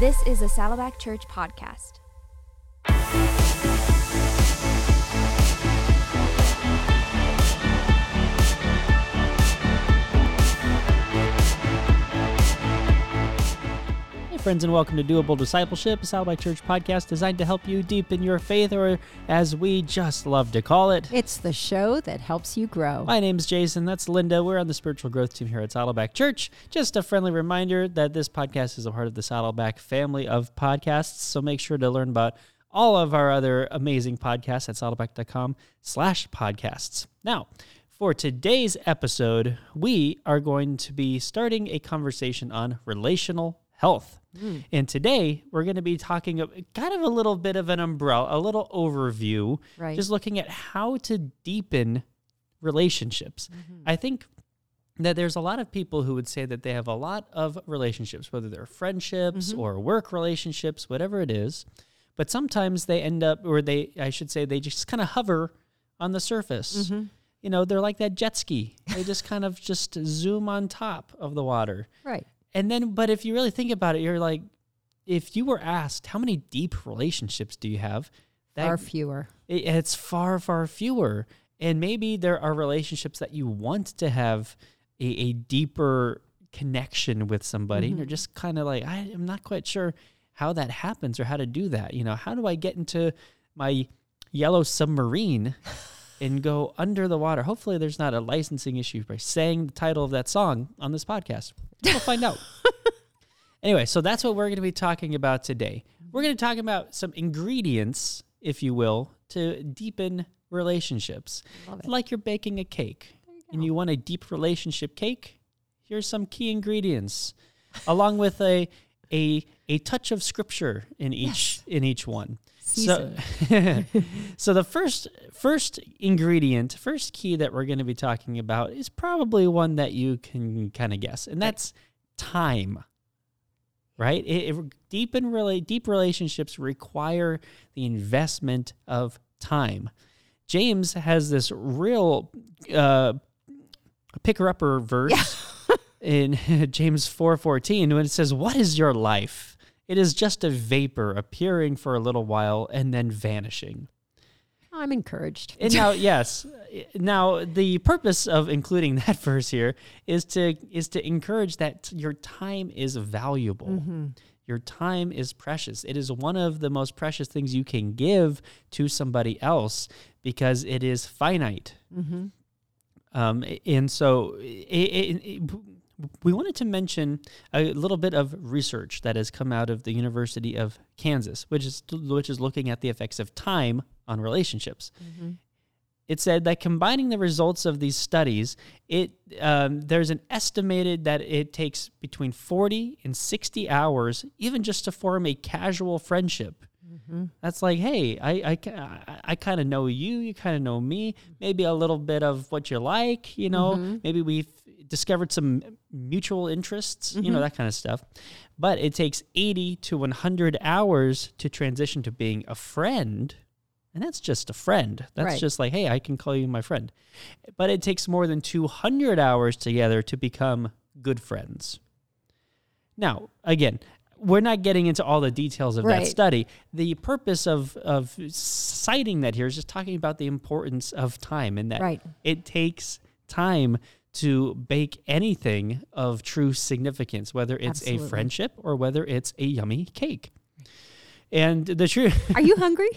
This is a Saddleback Church podcast. Friends, and welcome to Doable Discipleship, a Saddleback Church podcast designed to help you deepen your faith, or as we just love to call it. It's the show that helps you grow. My name's Jason. That's Linda. We're on the spiritual growth team here at Saddleback Church. Just a friendly reminder that this podcast is a part of the Saddleback family of podcasts. So make sure to learn about all of our other amazing podcasts at saddleback.com slash podcasts. Now, for today's episode, we are going to be starting a conversation on relational health. Hmm. And today we're going to be talking of kind of a little bit of an umbrella, a little overview, Right. just looking at how to deepen relationships. Mm-hmm. I think that there's a lot of people who would say that they have a lot of relationships, whether they're friendships mm-hmm. or work relationships, whatever it is. But sometimes they end up, or they, I should say, they just kind of hover on the surface. Mm-hmm. You know, they're like that jet ski. They just kind of just zoom on top of the water. Right. And then, but if you really think about it, you're like, if you were asked, how many deep relationships do you have? That Far fewer. it- it's far, far fewer. And maybe there are relationships that you want to have a, a deeper connection with somebody. And mm-hmm. you're just kind of like, I, I'm not quite sure how that happens or how to do that. You know, how do I get into my yellow submarine and go under the water? Hopefully, there's not a licensing issue by saying the title of that song on this podcast. We'll find out. Anyway, so that's what we're going to be talking about today. We're going to talk about some ingredients, if you will, to deepen relationships. Like you're baking a cake and you want a deep relationship cake, here's some key ingredients along with a a a touch of scripture in each in each one. So, so the first first ingredient, first key that we're going to be talking about is probably one that you can kind of guess, and that's time. Right? It, it, deep and really deep relationships require the investment of time. James has this real uh, picker upper verse in James four fourteen when it says, "What is your life? It is just a vapor appearing for a little while and then vanishing." I'm encouraged. And now, yes, now the purpose of including that verse here is to is to encourage that your time is valuable. Your time is precious. It is one of the most precious things you can give to somebody else because it is finite. Um, and so it, it, it- we wanted to mention a little bit of research that has come out of the University of Kansas, which is which is looking at the effects of time on relationships. Mm-hmm. It said that combining the results of these studies, it um, there's an estimated that it takes between 40 and 60 hours, even just to form a casual friendship. Mm-hmm. That's like, hey, I I, I, I kind of know you, you kind of know me, mm-hmm. maybe a little bit of what you like, you know, maybe we've discovered some mutual interests, you know, mm-hmm. that kind of stuff. But it takes 80 to 100 hours to transition to being a friend. And that's just a friend. That's Right. just like, hey, I can call you my friend. But it takes more than 200 hours together to become good friends. Now, again, we're not getting into all the details of that study. The purpose of of citing that here is just talking about the importance of time and that Right. it takes time to bake anything of true significance, whether it's Absolutely. a friendship or whether it's a yummy cake. And the truth, Are you hungry?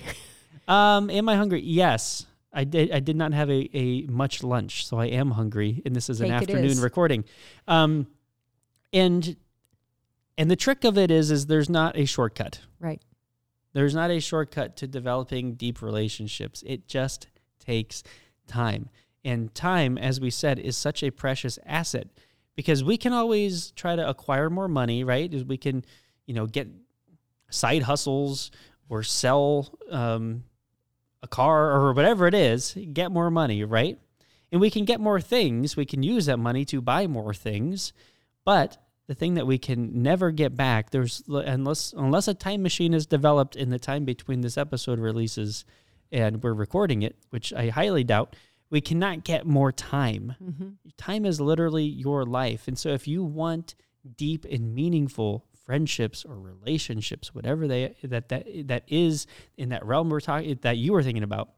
um, am I hungry? Yes. I did. I did not have a, a much lunch, so I am hungry, and this is an Cake afternoon is. recording. Um, and and the trick of it is, is there's not a shortcut. right. There's not a shortcut to developing deep relationships. It just takes time. And time, as we said, is such a precious asset because we can always try to acquire more money, right? We can, you know, get side hustles or sell um, a car or whatever it is, get more money, right? And we can get more things. We can use that money to buy more things. But the thing that we can never get back, there's unless unless a time machine is developed in the time between this episode releases and we're recording it, which I highly doubt, we cannot get more time. Mm-hmm. Time is literally your life. And so if you want deep and meaningful friendships or relationships, whatever they that that that is in that realm we're talking that you were thinking about,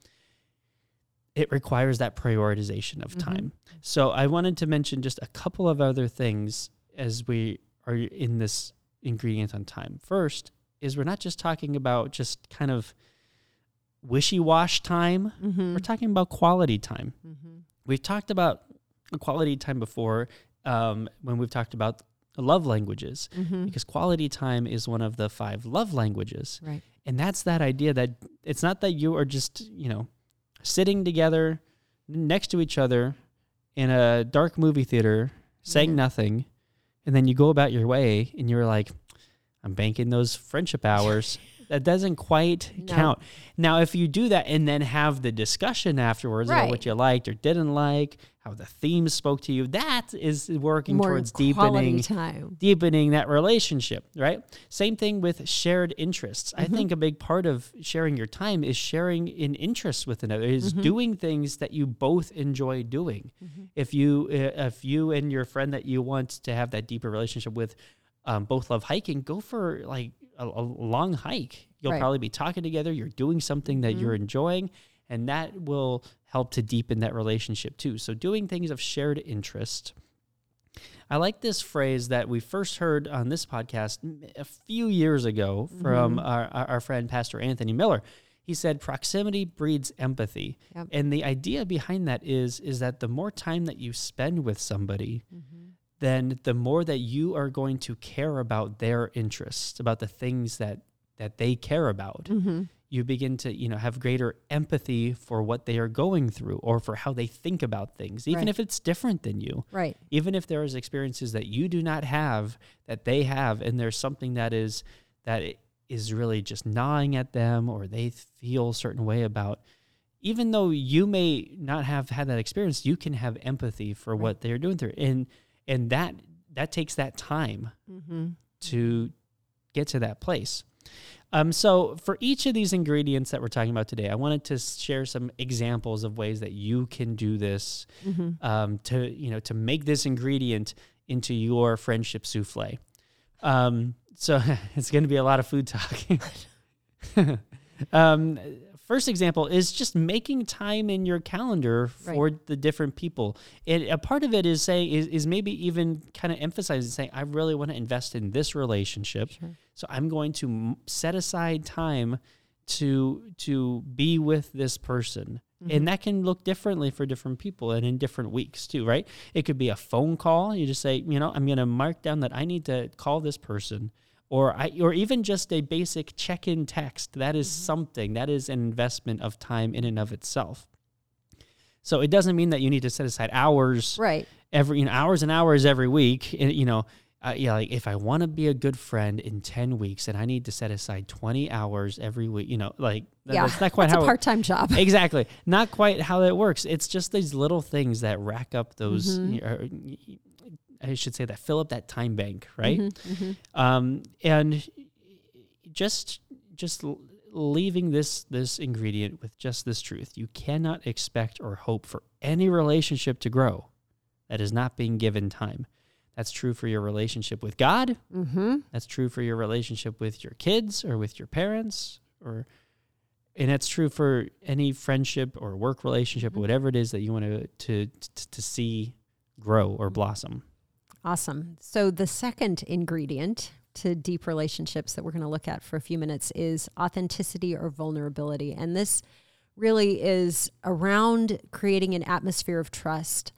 it requires that prioritization of mm-hmm. time. So I wanted to mention just a couple of other things as we are in this ingredient on time. First is we're not just talking about just kind of wishy-wash time. Mm-hmm. We're talking about quality time. Mm-hmm. We've talked about quality time before um, when we've talked about love languages Mm-hmm. because quality time is one of the five love languages. Right. And that's that idea that it's not that you are just, you know, sitting together next to each other in a dark movie theater saying Yeah. nothing and then you go about your way and you're like I'm banking those friendship hours. that doesn't quite No. count. Now if you do that and then have the discussion afterwards about what you liked or didn't like, how the themes spoke to you, that is working More towards deepening time. deepening that relationship, right? Same thing with shared interests. I Mm-hmm. think a big part of sharing your time is sharing in interests with another, is Mm-hmm. doing things that you both enjoy doing. If you uh, if you and your friend that you want to have that deeper relationship with um, both love hiking, go for like a, a long hike. You'll Right. probably be talking together. You're doing something that you're mm-hmm. enjoying, and that will help to deepen that relationship too. So doing things of shared interest. I like this phrase that we first heard on this podcast a few years ago mm-hmm. from our, our, our friend Pastor Anthony Miller. He said proximity breeds empathy. Yep. And the idea behind that is is that the more time that you spend with somebody, mm-hmm. Then the more that you are going to care about their interests, about the things that that they care about. Mm-hmm. You begin to, you know, have greater empathy for what they are going through or for how they think about things, even Right. if it's different than you Right. even if there is experiences that you do not have that they have and there's something that is that is really just gnawing at them or they feel a certain way about even though you may not have had that experience you can have empathy for what they're doing through and and that that takes that time Mm-hmm. to get to that place um, so for each of these ingredients that we're talking about today i wanted to share some examples of ways that you can do this Mm-hmm. um, to you know to make this ingredient into your friendship souffle. Um, so it's going to be a lot of food talking. um, first example is just making time in your calendar for the different people. And a part of it is saying is, is maybe even kind of emphasizing saying I really want to invest in this relationship, Sure. so I'm going to m- set aside time to to be with this person. And mm-hmm. that can look differently for different people and in different weeks too right? It could be a phone call you just say you know i'm going to mark down that i need to call this person or i or even just a basic check-in text that is something that is an investment of time in and of itself so it doesn't mean that you need to set aside hours Right. every you know, hours and hours every week. and, You know, uh, yeah, like if I want to be a good friend in ten weeks, and I need to set aside twenty hours every week. You know, like that- yeah. that's not quite That's how a it- part-time job. exactly not quite how that works. It's just these little things that rack up those. Mhm. Or, I should say that fill up that time bank, right? Mhm, mhm. um, and just just leaving this this ingredient with just this truth you cannot expect or hope for any relationship to grow that is not being given time that's true for your relationship with god Mhm. that's true for your relationship with your kids or with your parents or and that's true for any friendship or work relationship Mhm. whatever it is that you want to to, to see grow or blossom Awesome. So the second ingredient to deep relationships that we're going to look at for a few minutes is authenticity or vulnerability. And this really is around creating an atmosphere of trust.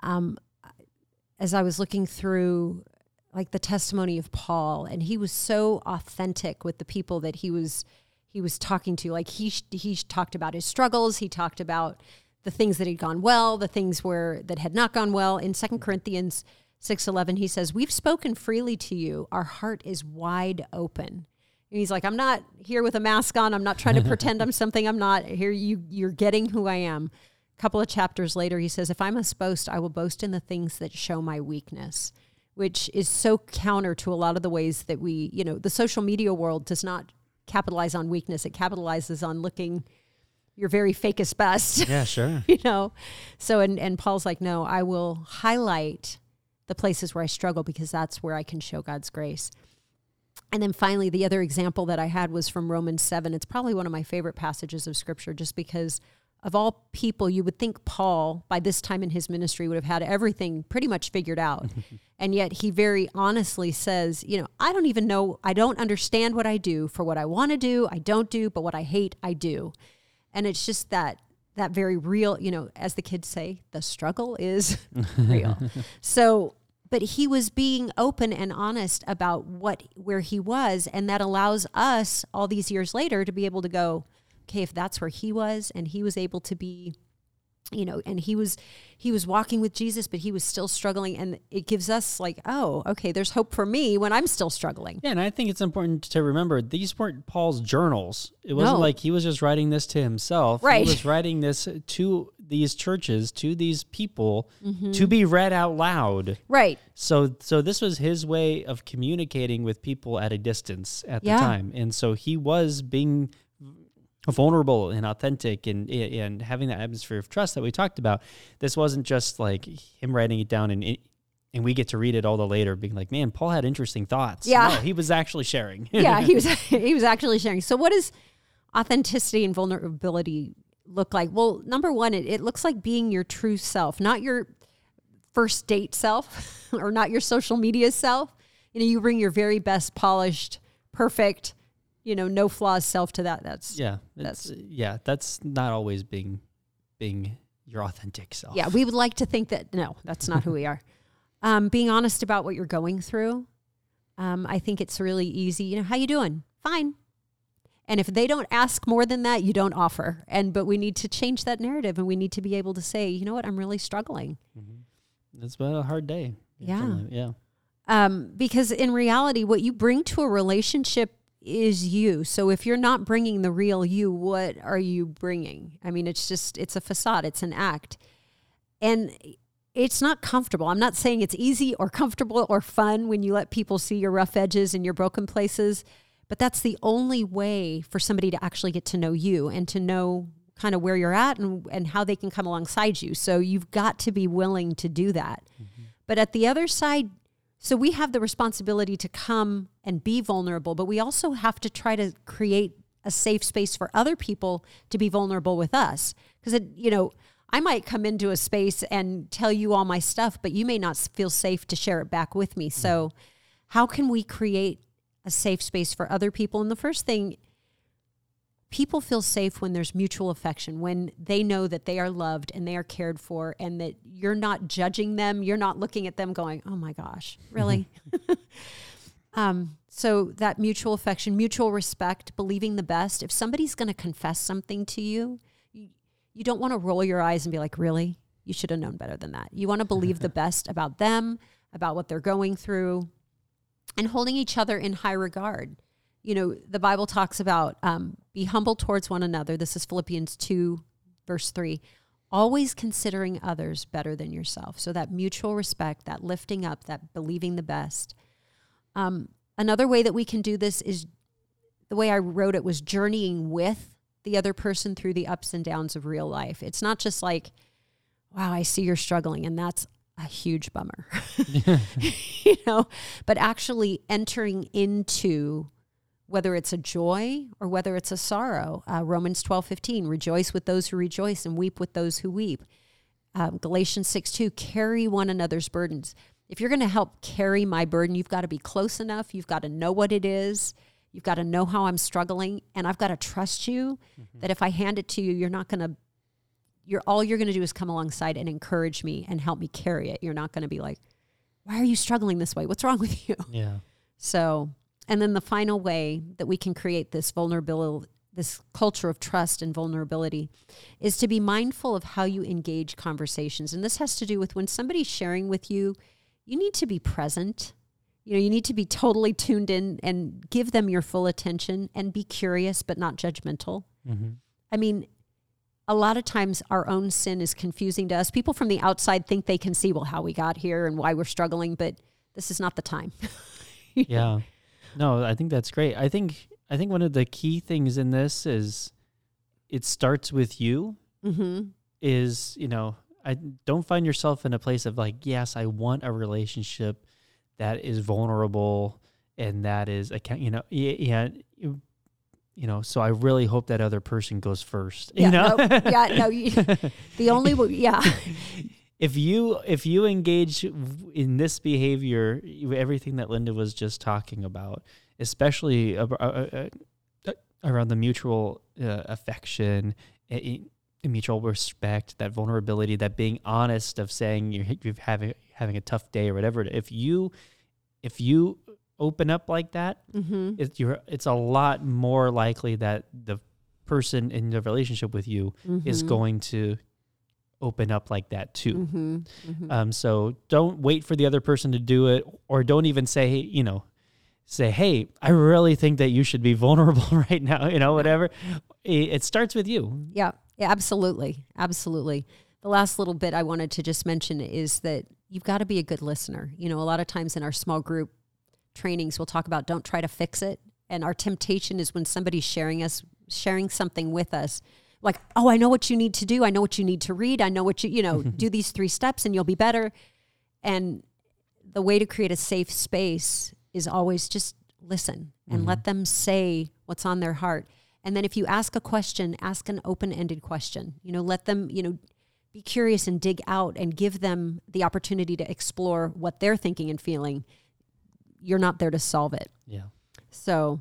Um, as I was looking through like the testimony of Paul, and he was so authentic with the people that he was he was talking to. Like he he talked about his struggles. He talked about the things that had gone well, the things where that had not gone well. In Second Corinthians six eleven, he says, "We've spoken freely to you. Our heart is wide open." And he's like, "I'm not here with a mask on. I'm not trying to pretend I'm something I'm not. Here, you you're getting who I am." A couple of chapters later, he says, "If I must boast, I will boast in the things that show my weakness." Which is so counter to a lot of the ways that we, you know, the social media world does not capitalize on weakness. It capitalizes on looking your very fakest best. yeah sure you know so and and paul's like no i will highlight the places where i struggle because that's where i can show god's grace And then finally, the other example that I had was from Romans 7. It's probably one of my favorite passages of scripture just because of all people, you would think Paul, by this time in his ministry, would have had everything pretty much figured out. and yet he very honestly says, You know, I don't even know, I don't understand what I do. For what I want to do, I don't do, but what I hate, I do. And it's just that that very real, you know, as the kids say, the struggle is real. So but he was being open and honest about what where he was and that allows us all these years later to be able to go okay if that's where he was and he was able to be you know and he was he was walking with Jesus but he was still struggling and it gives us like oh okay there's hope for me when I'm still struggling Yeah, and I think it's important to remember these weren't Paul's journals. It wasn't No. like he was just writing this to himself. Right. He was writing this to these churches, to these people, Mm-hmm. to be read out loud. right So so this was his way of communicating with people at a distance at Yeah. the time. And so he was being vulnerable and authentic and and having that atmosphere of trust that we talked about. This wasn't just like him writing it down and and we get to read it all the later being like, "Man, Paul had interesting thoughts." Yeah. No, he was actually sharing. yeah he was he was actually sharing so what does authenticity and vulnerability look like well number one it, it looks like being your true self not your first date self or not your social media self you know you bring your very best polished perfect you know no flaws self to that that's yeah. That's yeah, that's not always being being your authentic self. yeah we would like to think that no that's not who we are um, being honest about what you're going through um, i think it's really easy you know how you doing fine and if they don't ask more than that you don't offer and but we need to change that narrative and we need to be able to say you know what i'm really struggling It's been a hard day. Yeah. Yeah. um, because in reality what you bring to a relationship is you. So if you're not bringing the real you what are you bringing? I mean it's just it's a facade it's an act. And it's not comfortable. I'm not saying it's easy or comfortable or fun when you let people see your rough edges and your broken places but that's the only way for somebody to actually get to know you and to know kind of where you're at and, and how they can come alongside you. So you've got to be willing to do that. Mm-hmm. But at the other side so we have the responsibility to come and be vulnerable, but we also have to try to create a safe space for other people to be vulnerable with us. Because you know, I might come into a space and tell you all my stuff, but you may not feel safe to share it back with me. So, mm. how can we create a safe space for other people? And the first thing people feel safe when there's mutual affection, when they know that they are loved and they are cared for, and that you're not judging them. You're not looking at them going, oh my gosh, really? um, so that mutual affection, mutual respect, believing the best. If somebody's going to confess something to you, you, you don't want to roll your eyes and be like, really? You should have known better than that. You want to believe the best about them, about what they're going through, and holding each other in high regard you know, the Bible talks about um, be humble towards one another. This is Philippians 2, verse 3. Always considering others better than yourself. So that mutual respect, that lifting up, that believing the best. Um, another way that we can do this is the way I wrote it was journeying with the other person through the ups and downs of real life. It's not just like, wow, I see you're struggling, and that's a huge bummer. you know, but actually entering into whether it's a joy or whether it's a sorrow. Uh, Romans twelve fifteen, rejoice with those who rejoice and weep with those who weep. Um, Galatians 6 2, carry one another's burdens. If you're going to help carry my burden, you've got to be close enough. You've got to know what it is. You've got to know how I'm struggling. And I've got to trust you that if I hand it to you, you're not going to, you're all you're going to do is come alongside and encourage me and help me carry it. You're not going to be like, why are you struggling this way? What's wrong with you? Yeah. So, and then the final way that we can create this vulnerability, this culture of trust and vulnerability, is to be mindful of how you engage conversations. And this has to do with when somebody's sharing with you, you need to be present. You know, you need to be totally tuned in and give them your full attention and be curious but not judgmental. Mm-hmm. I mean, a lot of times our own sin is confusing to us. People from the outside think they can see, well, how we got here and why we're struggling, but this is not the time. yeah no i think that's great i think i think one of the key things in this is it starts with you mm-hmm. is you know i don't find yourself in a place of like yes i want a relationship that is vulnerable and that is account. You know, yeah, yeah, you, know. So I really hope that other person goes first. Yeah, you know, no, yeah, no. You, the only, yeah, if you if you engage in this behavior, everything that Linda was just talking about, especially uh, uh, uh, around the mutual uh, affection, mutual respect, that vulnerability, that being honest of saying you're, you're having having a tough day or whatever. If you if you open up like that, mm-hmm. it, it's a lot more likely that the person in the relationship with you is Mhm. going to open up like that too. Mm-hmm. Mm-hmm. Um, so don't wait for the other person to do it, or don't even say, you know, say, "Hey, I really think that you should be vulnerable right now." You know, whatever. It, it starts with you. Yeah, yeah, absolutely. Absolutely. The last little bit I wanted to just mention is that you've got to be a good listener. You know, a lot of times in our small group trainings, we'll talk about don't try to fix it. And our temptation is when somebody's sharing us, sharing something with us, like, oh, I know what you need to do. I know what you need to read. I know what you, you know, mm-hmm. do these three steps and you'll be better. And the way to create a safe space is always just listen and let mm-hmm. them say what's on their heart. And then if you ask a question, ask an open-ended question. You know, let them, you know, be curious and dig out and give them the opportunity to explore what they're thinking and feeling. You're not there to solve it. Yeah. So,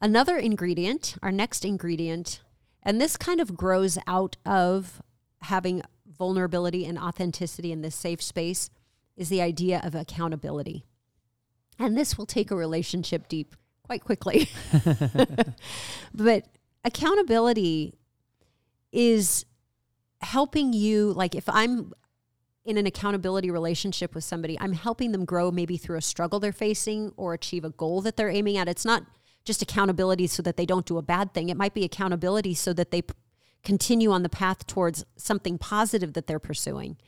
another ingredient, our next ingredient, and this kind of grows out of having vulnerability and authenticity in this safe space, is the idea of accountability. And this will take a relationship deep quite quickly. but accountability is helping you, like if I'm in an accountability relationship with somebody, I'm helping them grow maybe through a struggle they're facing or achieve a goal that they're aiming at. It's not just accountability so that they don't do a bad thing. It might be accountability so that they p- continue on the path towards something positive that they're pursuing.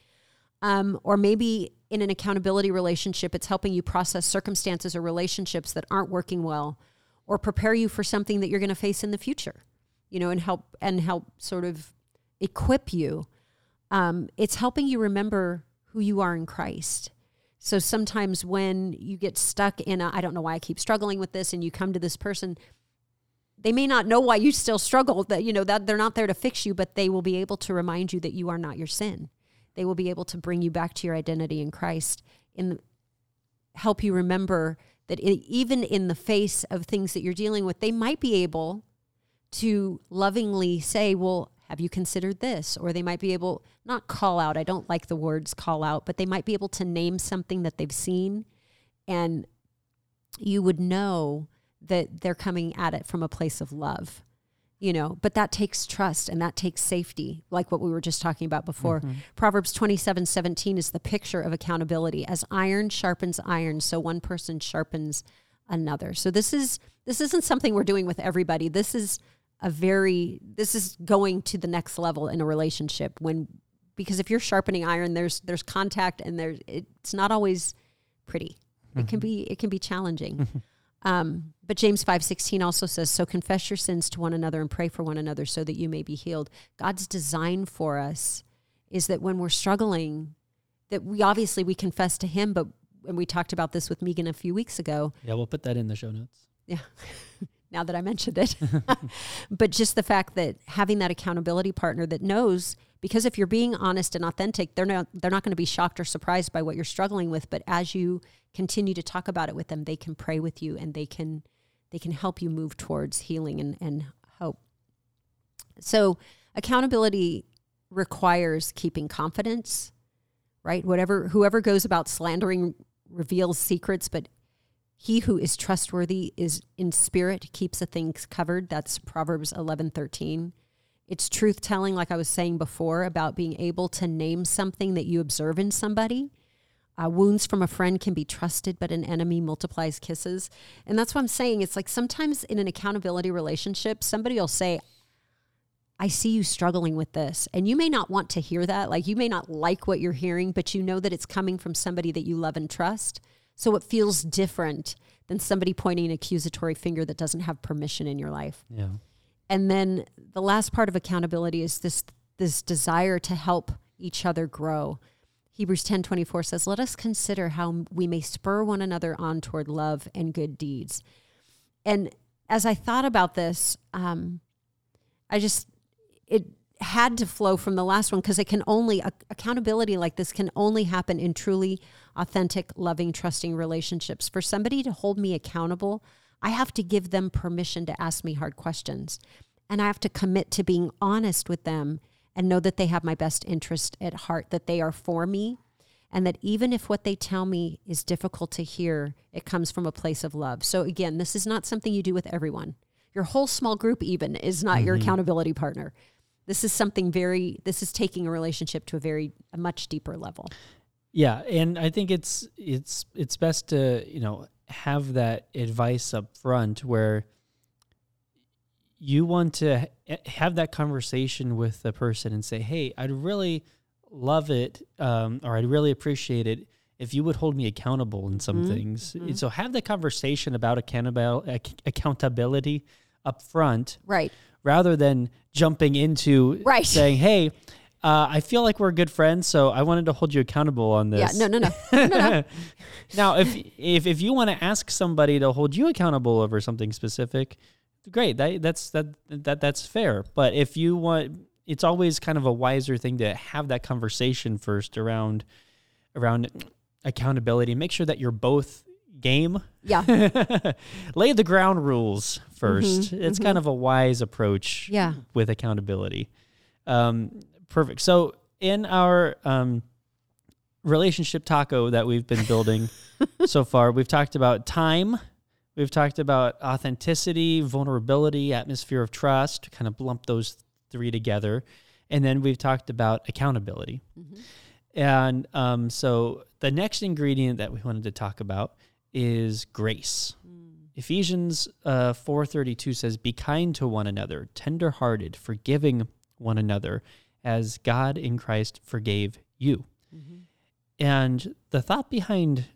Um, or maybe in an accountability relationship, it's helping you process circumstances or relationships that aren't working well, or prepare you for something that you're going to face in the future. You know, and help and help sort of equip you. Um, it's helping you remember who you are in Christ. So sometimes when you get stuck in I don't know why I keep struggling with this, and you come to this person, they may not know why you still struggle. That you know that they're not there to fix you, but they will be able to remind you that you are not your sin. They will be able to bring you back to your identity in Christ, and help you remember that i even in the face of things that you're dealing with, they might be able to lovingly say, "Well, have you considered this?" Or they might be able not call out. I don't like the words call out, but they might be able to name something that they've seen, and you would know that they're coming at it from a place of love you know but that takes trust and that takes safety like what we were just talking about before. Mm-hmm. Proverbs 27 17 is the picture of accountability. As iron sharpens iron so one person sharpens another. So this is this isn't something we're doing with everybody. This is a very this is going to the next level in a relationship when because if you're sharpening iron there's there's contact and there's it's not always pretty it can be it can be challenging um, but James five sixteen also says, "So confess your sins to one another and pray for one another, so that you may be healed." God's design for us is that when we're struggling, that we obviously we confess to Him, but and we talked about this with Megan a few weeks ago. Yeah, we'll put that in the show notes. Yeah. now that I mentioned it. but just the fact that having that accountability partner that knows because if you're being honest and authentic, they're not they're not going to be shocked or surprised by what you're struggling with, but as you continue to talk about it with them, they can pray with you and they can they can help you move towards healing and, and hope. So accountability requires keeping confidence, right? Whatever whoever goes about slandering reveals secrets, but he who is trustworthy is in spirit keeps the things covered. That's Proverbs eleven thirteen. It's truth telling, like I was saying before, about being able to name something that you observe in somebody. Uh, wounds from a friend can be trusted, but an enemy multiplies kisses. And that's what I'm saying. It's like sometimes in an accountability relationship, somebody will say, I see you struggling with this. And you may not want to hear that. Like you may not like what you're hearing, but you know that it's coming from somebody that you love and trust. So it feels different than somebody pointing an accusatory finger that doesn't have permission in your life. Yeah. And then the last part of accountability is this this desire to help each other grow. Hebrews 10:24 says, "Let us consider how we may spur one another on toward love and good deeds." And as I thought about this, um, I just it had to flow from the last one because it can only accountability like this can only happen in truly authentic, loving, trusting relationships. For somebody to hold me accountable, I have to give them permission to ask me hard questions. And I have to commit to being honest with them and know that they have my best interest at heart, that they are for me, and that even if what they tell me is difficult to hear, it comes from a place of love. So, again, this is not something you do with everyone. Your whole small group, even, is not mm-hmm. your accountability partner. This is something very, this is taking a relationship to a very, a much deeper level. Yeah. And I think it's, it's, it's best to, you know, have that advice up front where you want to have that conversation with the person and say, "Hey, I'd really love it, um, or I'd really appreciate it if you would hold me accountable in some mm-hmm. things." Mm-hmm. So have the conversation about accountability, accountability up front, right? Rather than jumping into right. saying, "Hey." Uh, I feel like we're good friends, so I wanted to hold you accountable on this. Yeah, no, no, no, no, no. now, if if if you want to ask somebody to hold you accountable over something specific, great. That that's that that that's fair. But if you want, it's always kind of a wiser thing to have that conversation first around around accountability. Make sure that you're both game. Yeah. Lay the ground rules 1st mm-hmm, it's mm-hmm. kind of a wise approach. Yeah. With accountability. Um, perfect. So in our um, relationship taco that we've been building so far, we've talked about time We've talked about authenticity, vulnerability, atmosphere of trust, kind of lump those three together. And then we've talked about accountability. Mm-hmm. And um, so the next ingredient that we wanted to talk about is grace. Mm. Ephesians uh, 4:32 says, "Be kind to one another, tender-hearted, forgiving one another, as God in Christ forgave you." Mm-hmm. And the thought behind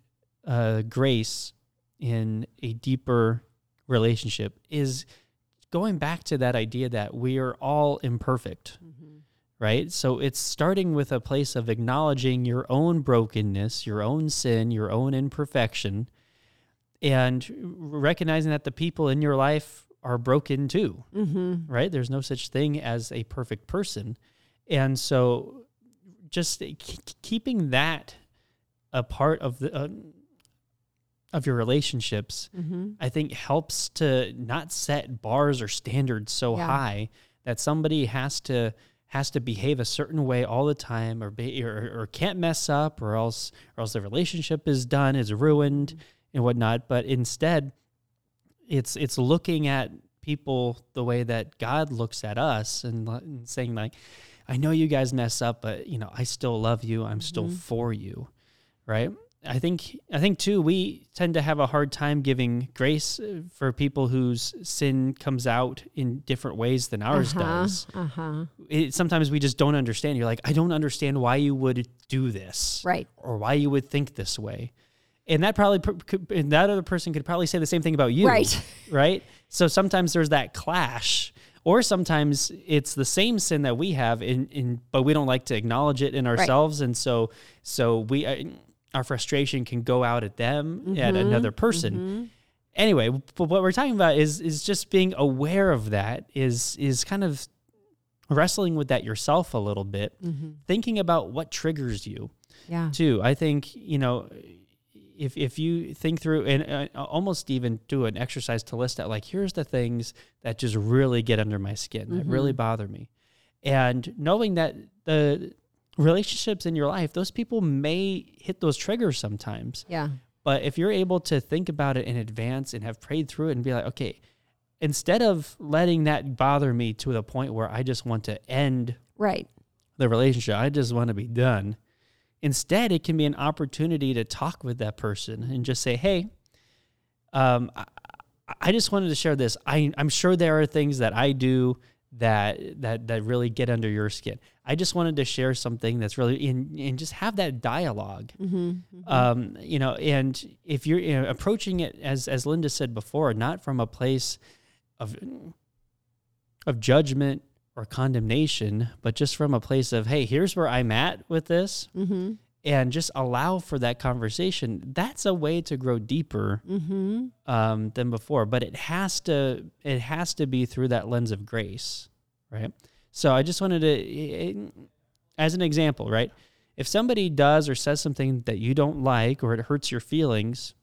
uh, grace in a deeper relationship is going back to that idea that we are all imperfect. Mm-hmm. Right? So it's starting with a place of acknowledging your own brokenness, your own sin, your own imperfection, and recognizing that the people in your life are broken too. Mm-hmm. Right? There's no such thing as a perfect person. And so just keeping that a part of the uh, of your relationships, mm-hmm. I think helps to not set bars or standards so yeah. high that somebody has to has to behave a certain way all the time or be, or, or can't mess up or else or else the relationship is done is ruined mm-hmm. And whatnot but instead it's it's looking at people the way that god looks at us and, and saying like i know you guys mess up but you know i still love you i'm mm-hmm. still for you right I think I think too we tend to have a hard time giving grace uh, for people whose sin comes out in different ways than ours uh-huh, does. Uh-huh. It, sometimes we just don't understand. You're like, I don't understand why you would do this, right? Or why you would think this way. And that probably could, and that other person could probably say the same thing about you, right? Right. So sometimes there's that clash, or sometimes it's the same sin that we have, in, in but we don't like to acknowledge it in ourselves, right. and so so we. Uh, our frustration can go out at them mm-hmm, at another person. Mm-hmm. Anyway, but what we're talking about is is just being aware of that is is kind of wrestling with that yourself a little bit, mm-hmm. thinking about what triggers you. Yeah. Too. I think, you know, if if you think through and uh, almost even do an exercise to list out like here's the things that just really get under my skin that really mm-hmm. bother me. And knowing that the relationships in your life, those people may hit those triggers sometimes. Yeah. But if you're able to think about it in advance and have prayed through it and be like, okay, instead of letting that bother me to the point where I just want to end right the relationship, I just want to be done. Instead, it can be an opportunity to talk with that person and just say, hey, um, I, I just wanted to share this. I, I'm sure there are things that I do that that that really get under your skin. I just wanted to share something that's really in and just have that dialog mm-hmm, mm-hmm. Um, you know, and if you're you know, approaching it as as Linda said before, not from a place of of judgment or condemnation, but just from a place of, hey, here's where I'm at with this, mm-hmm. and just allow for that conversation. That's a way to grow deeper Mm-hmm. um, than before, but it has to it has to be through that lens of grace, right? So I just wanted to, as an example, right? If somebody does or says something that you don't like or it hurts your feelings,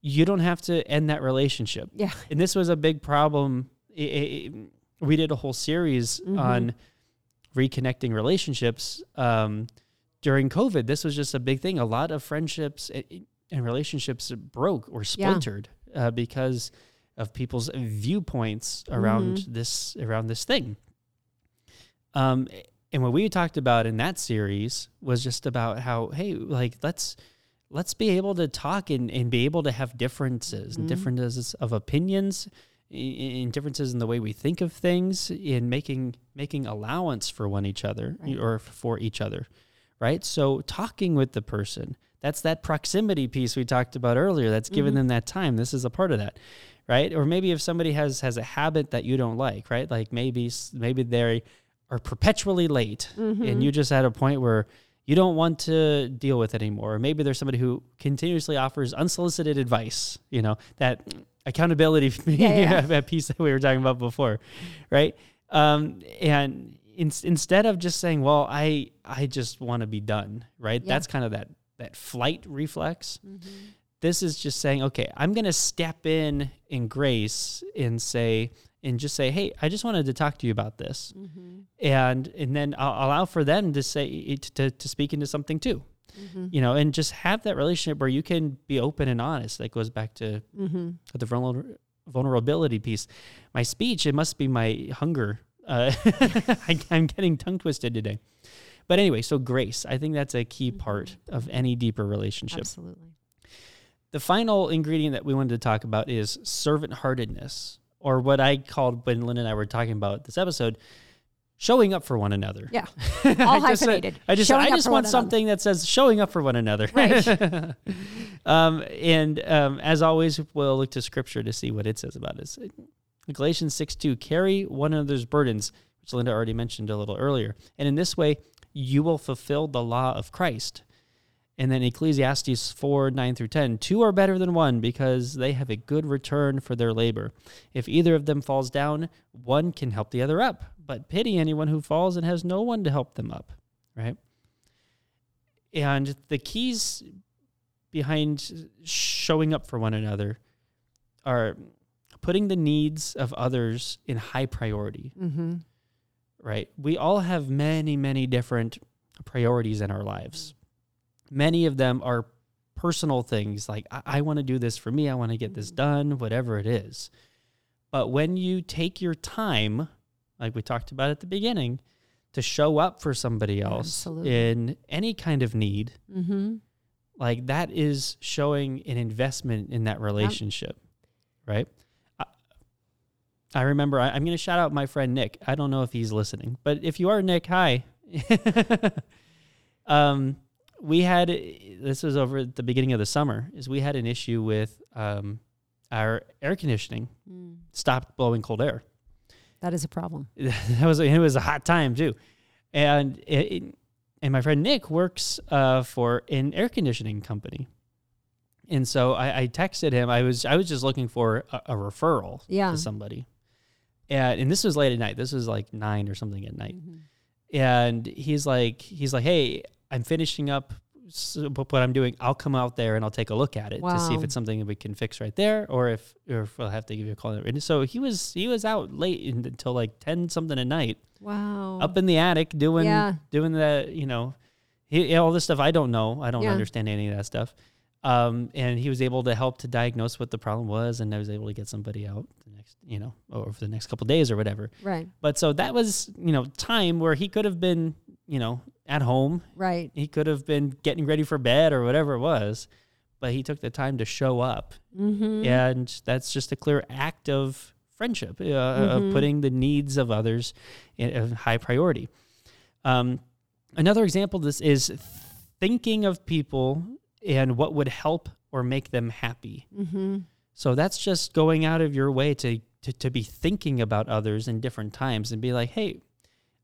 you don't have to end that relationship. Yeah. And this was a big problem. I- I- I- we did a whole series Mhm. on reconnecting relationships um, during COVID. This was just a big thing. A lot of friendships and relationships broke or splintered uh, because of people's viewpoints around Mhm. this around this thing. Um, and what we talked about in that series was just about how hey, like let's let's be able to talk and, and be able to have differences and Mhm. differences of opinions in differences in the way we think of things in making making allowance for one each other Right. or for each other right so talking with the person that's that proximity piece we talked about earlier that's giving Mhm. them that time this is a part of that right or maybe if somebody has has a habit that you don't like right like maybe maybe they are perpetually late Mhm. and you just at a point where you don't want to deal with it anymore. Or maybe there's somebody who continuously offers unsolicited advice, you know, that accountability Yeah, yeah. that piece that we were talking about before, right? Um, and in, instead of just saying, well, I, I just want to be done, right? Yeah. That's kind of that, that flight reflex. Mhm. This is just saying, okay, I'm going to step in in grace and say, and just say, hey, I just wanted to talk to you about this. Mhm. and and then I'll allow for them to say to, to speak into something too. Mhm. you know and just have that relationship where you can be open and honest. That goes back to Mhm. the vulner- vulnerability piece. My speech it must be my hunger. Uh, I, i'm getting tongue twisted today. But anyway so grace i think that's a key part of any deeper relationship. Absolutely. the final ingredient that we wanted to talk about is servant heartedness, or what I called when Lynn and I were talking about this episode, showing up for one another. Yeah. I All just hyphenated. I just, Showing I just want one another. something that says showing up for one another. Right. um, and um, as always, we'll look to scripture to see what it says about this. Galatians 6 2, carry one another's burdens, which Linda already mentioned a little earlier. And in this way, you will fulfill the law of Christ. And then Ecclesiastes 4 9 through 10, two are better than one because they have a good return for their labor. If either of them falls down, one can help the other up. But pity anyone who falls and has no one to help them up, right? And the keys behind showing up for one another are putting the needs of others in high priority, Mm-hmm. right? We all have many, many different priorities in our lives. Many of them are personal things like, I, I want to do this for me, I want to get this done, whatever it is. But when you take your time, like we talked about at the beginning, to show up for somebody else Absolutely. in any kind of need, Mm-hmm. like that is showing an investment in that relationship, right? I, I remember I, I'm going to shout out my friend Nick. I don't know if he's listening, but if you are Nick, hi. um, we had this was over at the beginning of the summer. Is we had an issue with um, our air conditioning Mm. stopped blowing cold air. That is a problem. that was it was a hot time too, and it, it- and my friend Nick works uh, for an air conditioning company, and so I, I texted him. I was I was just looking for a, a referral Yeah. to somebody, and and this was late at night. This was like nine or something at night, Mhm. and he's like he's like, hey, I'm finishing up what I'm doing. I'll come out there and I'll take a look at it to see if it's something that we can fix right there, or if or if I'll have to give you a call. And so he was he was out late until like ten something at night, Wow. up in the attic doing Yeah. doing the you know he, all this stuff I don't know. I don't Yeah. understand any of that stuff. Um, and he was able to help to diagnose what the problem was, and I was able to get somebody out the next, you know, over the next couple days or whatever. right. But so that was, you know, time where he could have been, you know, at home. Right. He could have been getting ready for bed or whatever it was, but he took the time to show up, Mm-hmm. and that's just a clear act of friendship, uh, Mhm. of putting the needs of others in, in high priority. Um, another example of this is thinking of people and what would help or make them happy. Mm-hmm. So that's just going out of your way to to, to be thinking about others in different times and be like, hey,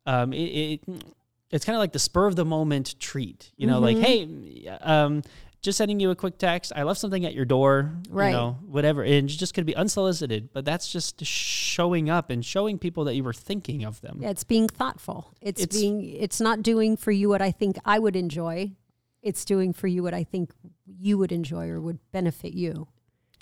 um, it, it it's kind of like the spur of the moment treat. You know, like Mm-hmm. hey, um, just sending you a quick text. I left something at your door. Right. You know, whatever. And just to be unsolicited, but that's just showing up and showing people that you were thinking of them. Yeah, it's being thoughtful. It's, It's- being it's not doing for you what I think I would enjoy. It's doing for you what I think you would enjoy or would benefit you.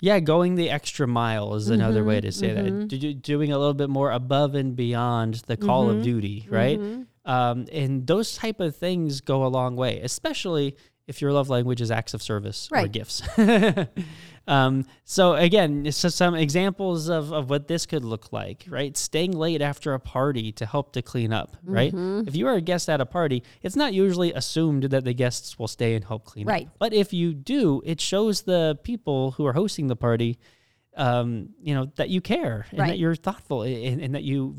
Yeah, going the extra mile is another way Mm-hmm, to say that. Do- do- Doing a little bit more above and beyond the call Mm-hmm. of duty, right? Um, and those type of things go a long way, especially if your love language is acts of service or gifts. um, so again, so some examples of, of what this could look like, right? Staying late after a party to help to clean up, right? Mm-hmm. If you are a guest at a party, it's not usually assumed that the guests will stay and help clean Right. up. But if you do, it shows the people who are hosting the party, um, you know, that you care and that you're thoughtful and, and that you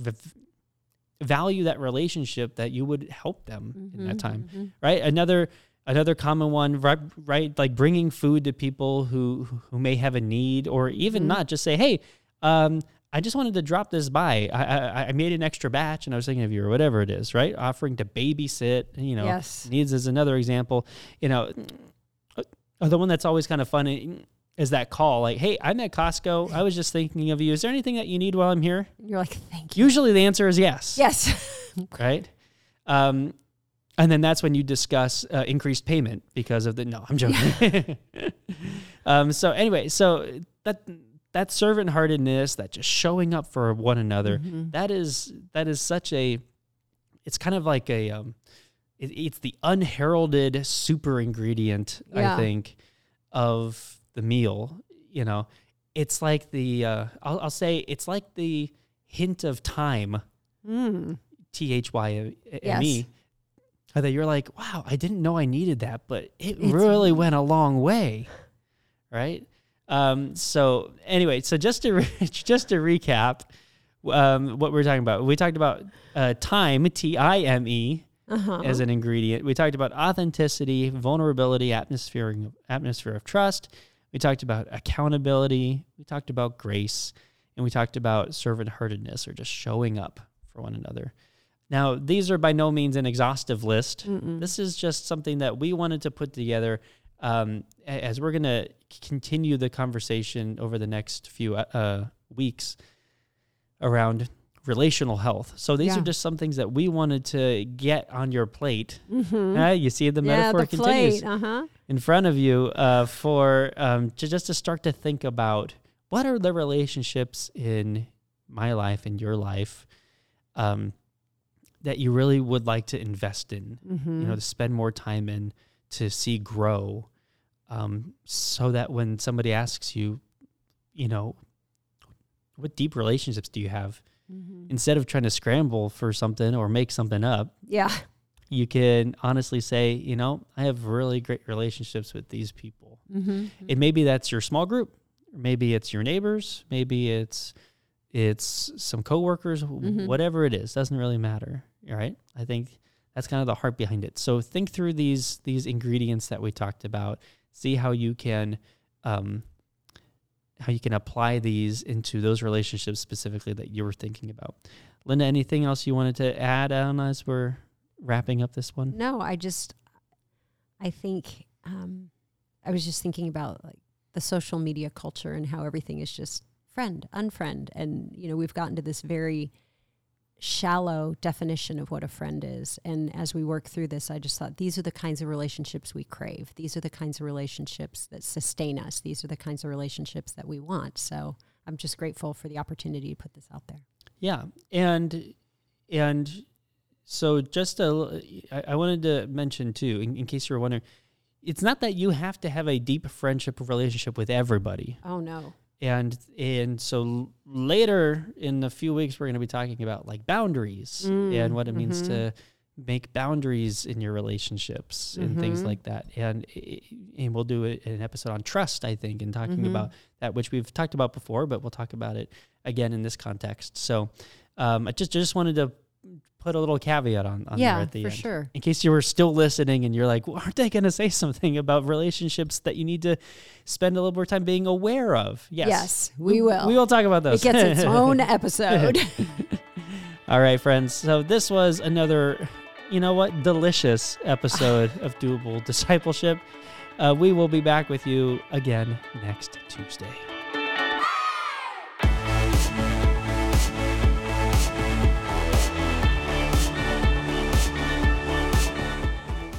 value that relationship that you would help them in that time right another another common one right, right like bringing food to people who who may have a need or even not just say hey um I just wanted to drop this by. I, I I made an extra batch and I was thinking of you or whatever it is, right? Offering to babysit, you know, Yes. needs is another example. You know, uh, the one that's always kind of funny is that call like, "Hey, I'm at Costco. I was just thinking of you. Is there anything that you need while I'm here?" You're like, thank you. Usually the answer is yes. Yes. Right. Um, and then that's when you discuss uh, increased payment because of the. No, I'm joking. um, so anyway, so that that servant heartedness, that just showing up for one another, that is that is such a. It's kind of like a. Um, it, it's the unheralded super ingredient, Yeah. I think, of the meal. You know, it's like the. Uh, I'll, I'll say it's like the hint of time. Mm. T H Y M. E. That you're like, wow, I didn't know I needed that, but it It's- really went a long way, right? Um, so anyway, so just to re- just to recap, um, what we're talking about, we talked about uh, time, T I M E, Uh-huh. as an ingredient. We talked about authenticity, vulnerability, atmosphere atmosphere of trust. We talked about accountability. We talked about grace, and we talked about servant heartedness or just showing up for one another. Now, these are by no means an exhaustive list. This is just something that we wanted to put together um, as we're going to continue the conversation over the next few uh, weeks around relational health. So these Yeah. are just some things that we wanted to get on your plate. Mhm. Uh, you see, the yeah, metaphor the continues. Uh-huh. in front of you uh, for um, to just to start to think about what are the relationships in my life and your life um, that you really would like to invest in, Mm-hmm. you know, to spend more time in, to see grow, um, so that when somebody asks you, you know, what deep relationships do you have? Mm-hmm. Instead of trying to scramble for something or make something up, Yeah. you can honestly say, you know, I have really great relationships with these people. Mm-hmm. And maybe that's your small group, or maybe it's your neighbors, maybe it's it's some coworkers, Mhm. whatever it is, doesn't really matter. All right? I think that's kind of the heart behind it. So think through these these ingredients that we talked about. See how you can um, how you can apply these into those relationships specifically that you were thinking about. Linda, anything else you wanted to add on as we're wrapping up this one? No, I just, I think, um, I was just thinking about like the social media culture and how everything is just friend, unfriend. And, you know, we've gotten to this very shallow definition of what a friend is. And as we work through this, I just thought these are the kinds of relationships we crave. These are the kinds of relationships that sustain us. These are the kinds of relationships that we want. So I'm just grateful for the opportunity to put this out there. Yeah, and and so just a, I, I wanted to mention too, in, in case you were wondering, it's not that you have to have a deep friendship relationship with everybody, Oh, no. And and so later in a few weeks we're going to be talking about like boundaries and what it means to make boundaries in your relationships and things Mhm. like that and and we'll do an episode on trust i think and talking Mhm. about that which we've talked about before but we'll talk about it again in this context so um, i just just wanted to put a little caveat on, on there yeah, at the for end sure. in case you were still listening and you're like, well, aren't they going to say something about relationships that you need to spend a little more time being aware of? Yes. Yes, we will. We will talk about those. It gets its own episode. All right, friends. So this was another you know what, delicious episode of Doable Discipleship. Uh, we will be back with you again next Tuesday.